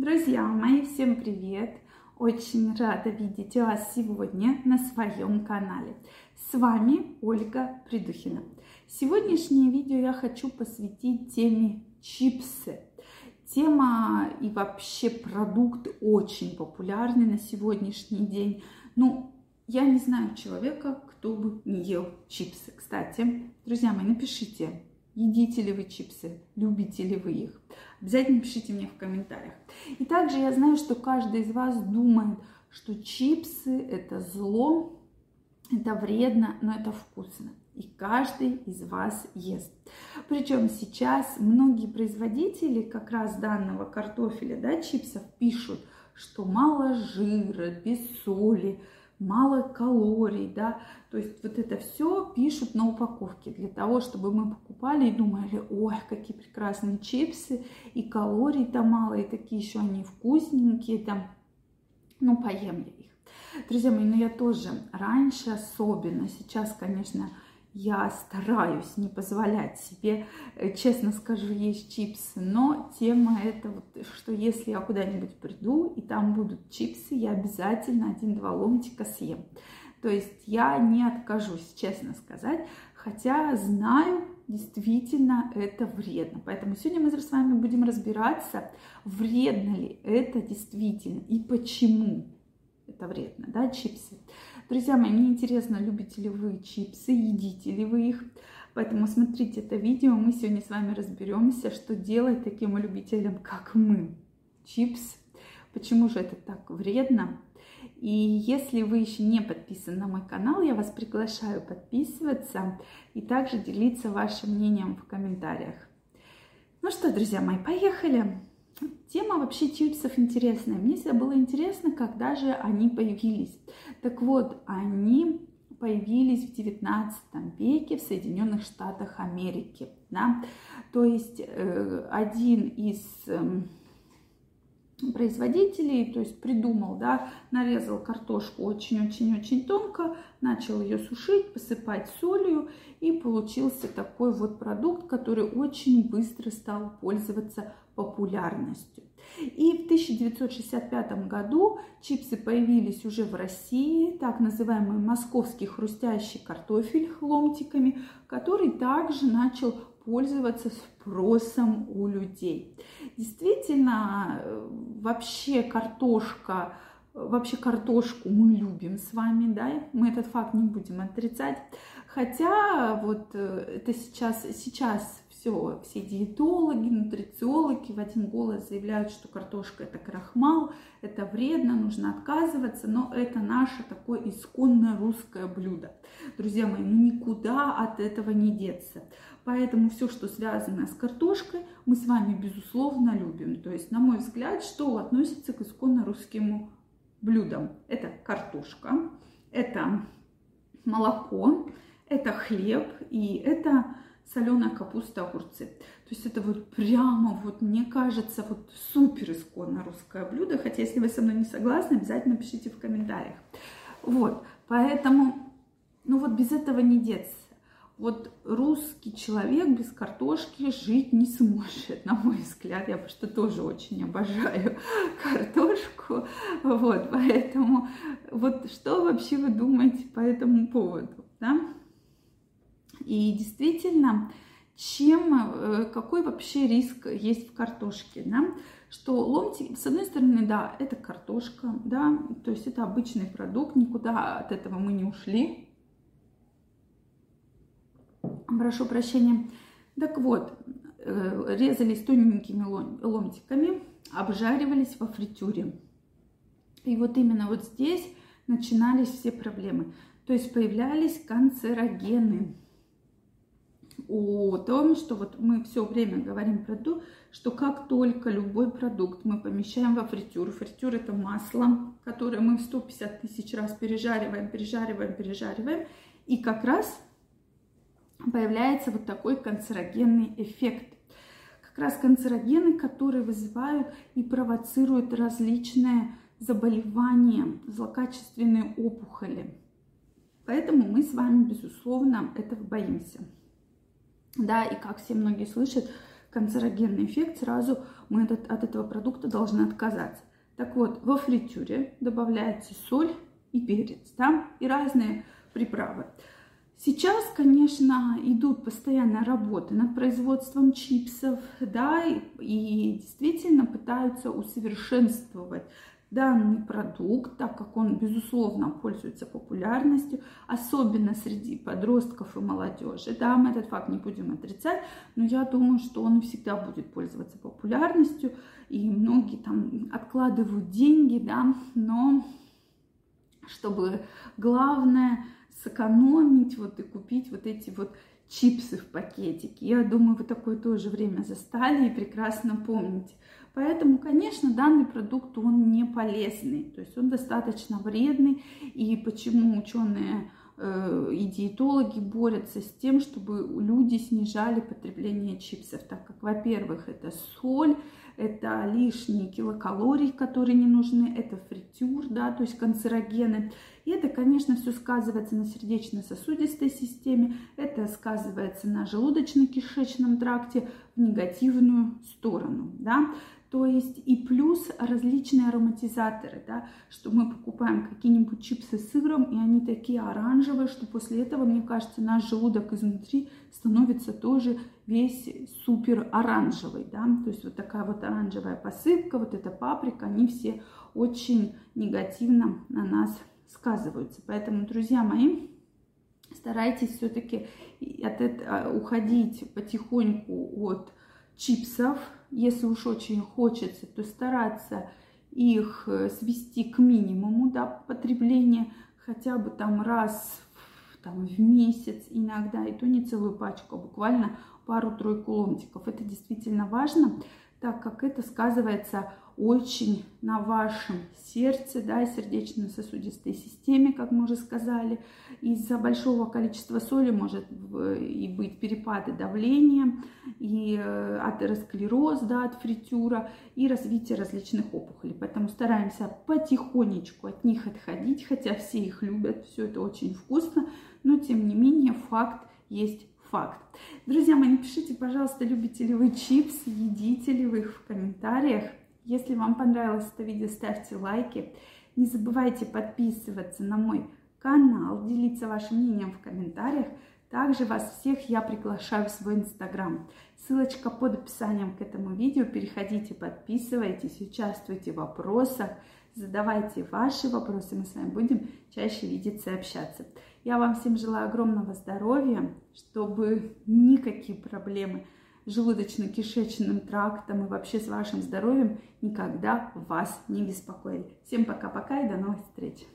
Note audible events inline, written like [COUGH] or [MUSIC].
Друзья мои, всем привет! Очень рада видеть вас сегодня на своем канале. С вами Ольга Придухина. Сегодняшнее видео я хочу посвятить теме чипсы. Тема и вообще продукт очень популярный на сегодняшний день. Ну, я не знаю человека, кто бы не ел чипсы. Кстати, друзья мои, напишите, едите ли вы чипсы, любите ли вы их. Обязательно пишите мне в комментариях. И также я знаю, что каждый из вас думает, что чипсы это зло, это вредно, но это вкусно. И каждый из вас ест. Причем сейчас многие производители как раз данного картофеля, да, чипсов пишут, что мало жира, без соли, мало калорий, да, то есть вот это все пишут на упаковке для того, чтобы мы покупали и думали, ой, какие прекрасные чипсы, и калорий там мало, и такие еще они вкусненькие, там, ну, поем я их. Друзья мои, ну я тоже раньше особенно, сейчас, конечно, я стараюсь не позволять себе, э, честно скажу, есть чипсы, но тема это вот, что если я куда-нибудь приду и там будут чипсы, я обязательно один-два ломтика съем. То есть я не откажусь, честно сказать, хотя знаю, действительно это вредно. Поэтому сегодня мы с вами будем разбираться, вредно ли это действительно и почему это вредно, да, чипсы. Друзья мои, мне интересно, любите ли вы чипсы, едите ли вы их. Поэтому смотрите это видео, мы сегодня с вами разберемся, что делать таким любителям, как мы. Чипс. Почему же это так вредно? И если вы еще не подписаны на мой канал, я вас приглашаю подписываться и также делиться вашим мнением в комментариях. Ну что, друзья мои, поехали! Тема вообще чипсов интересная. Мне всегда было интересно, когда же они появились. Так вот, они появились в 19 веке в Соединенных Штатах Америки. Да? То есть э, один из э, производителей, то есть придумал, да, нарезал картошку очень-очень-очень тонко, начал ее сушить, посыпать солью, и получился такой вот продукт, который очень быстро стал пользоваться популярностью. И в 1965 году чипсы появились уже в России, так называемый московский хрустящий картофель ломтиками, который также начал пользоваться спросом у людей. Действительно, вообще картошка, вообще картошку мы любим с вами, да, мы этот факт не будем отрицать. Хотя вот э, это сейчас, сейчас все, все диетологи, нутрициологи в один голос заявляют, что картошка это крахмал, это вредно, нужно отказываться, но это наше такое исконное русское блюдо. Друзья мои, ну никуда от этого не деться. Поэтому все, что связано с картошкой, мы с вами безусловно любим. То есть, на мой взгляд, что относится к исконно русскому блюдам? Это картошка, это молоко, это хлеб и это соленая капуста, огурцы. То есть это вот прямо, вот мне кажется, вот супер исконно русское блюдо. Хотя, если вы со мной не согласны, обязательно пишите в комментариях. Вот, поэтому, ну вот без этого не деться. Вот русский человек без картошки жить не сможет, на мой взгляд. Я просто тоже очень обожаю [LAUGHS] картошку. Вот, поэтому вот что вообще вы думаете по этому поводу, да? И действительно, чем, э, какой вообще риск есть в картошке, да? Что ломтики, с одной стороны, да, это картошка, да, то есть это обычный продукт, никуда от этого мы не ушли. Прошу прощения. Так вот, э, резались тоненькими ломтиками, обжаривались во фритюре. И вот именно вот здесь начинались все проблемы. То есть появлялись канцерогены о том, что вот мы все время говорим про то, что как только любой продукт мы помещаем во фритюр, фритюр это масло, которое мы в 150 тысяч раз пережариваем, пережариваем, пережариваем, и как раз появляется вот такой канцерогенный эффект. Как раз канцерогены, которые вызывают и провоцируют различные заболевания, злокачественные опухоли. Поэтому мы с вами, безусловно, этого боимся да, и как все многие слышат, канцерогенный эффект, сразу мы от, от этого продукта должны отказаться. Так вот, во фритюре добавляется соль и перец, да, и разные приправы. Сейчас, конечно, идут постоянно работы над производством чипсов, да, и, и действительно пытаются усовершенствовать данный продукт, так как он, безусловно, пользуется популярностью, особенно среди подростков и молодежи. Да, мы этот факт не будем отрицать, но я думаю, что он всегда будет пользоваться популярностью, и многие там откладывают деньги, да, но чтобы главное – сэкономить вот и купить вот эти вот чипсы в пакетике. Я думаю, вы такое тоже время застали и прекрасно помните. Поэтому, конечно, данный продукт, он не полезный, то есть он достаточно вредный. И почему ученые э, и диетологи борются с тем, чтобы люди снижали потребление чипсов, так как, во-первых, это соль, это лишние килокалории, которые не нужны, это фритюр, да, то есть канцерогены. И это, конечно, все сказывается на сердечно-сосудистой системе, это сказывается на желудочно-кишечном тракте в негативную сторону, да. То есть и плюс различные ароматизаторы, да, что мы покупаем какие-нибудь чипсы с сыром, и они такие оранжевые, что после этого, мне кажется, наш желудок изнутри становится тоже весь супер оранжевый, да, то есть вот такая вот оранжевая посыпка, вот эта паприка, они все очень негативно на нас сказываются. Поэтому, друзья мои, старайтесь все-таки а, уходить потихоньку от чипсов, если уж очень хочется, то стараться их э, свести к минимуму да, потребления, хотя бы там раз там, в месяц иногда, и то не целую пачку, а буквально пару-тройку ломтиков. Это действительно важно, так как это сказывается очень на вашем сердце, да, сердечно-сосудистой системе, как мы уже сказали. Из-за большого количества соли может и быть перепады давления, и э, атеросклероз, да, от фритюра, и развитие различных опухолей. Поэтому стараемся потихонечку от них отходить, хотя все их любят, все это очень вкусно, но тем не менее факт есть факт. Друзья мои, напишите, пожалуйста, любите ли вы чипсы, едите ли вы их в комментариях. Если вам понравилось это видео, ставьте лайки. Не забывайте подписываться на мой канал, делиться вашим мнением в комментариях. Также вас всех я приглашаю в свой инстаграм. Ссылочка под описанием к этому видео. Переходите, подписывайтесь, участвуйте в вопросах, задавайте ваши вопросы. Мы с вами будем чаще видеться и общаться. Я вам всем желаю огромного здоровья, чтобы никакие проблемы желудочно-кишечным трактом и вообще с вашим здоровьем никогда вас не беспокоили. Всем пока-пока и до новых встреч!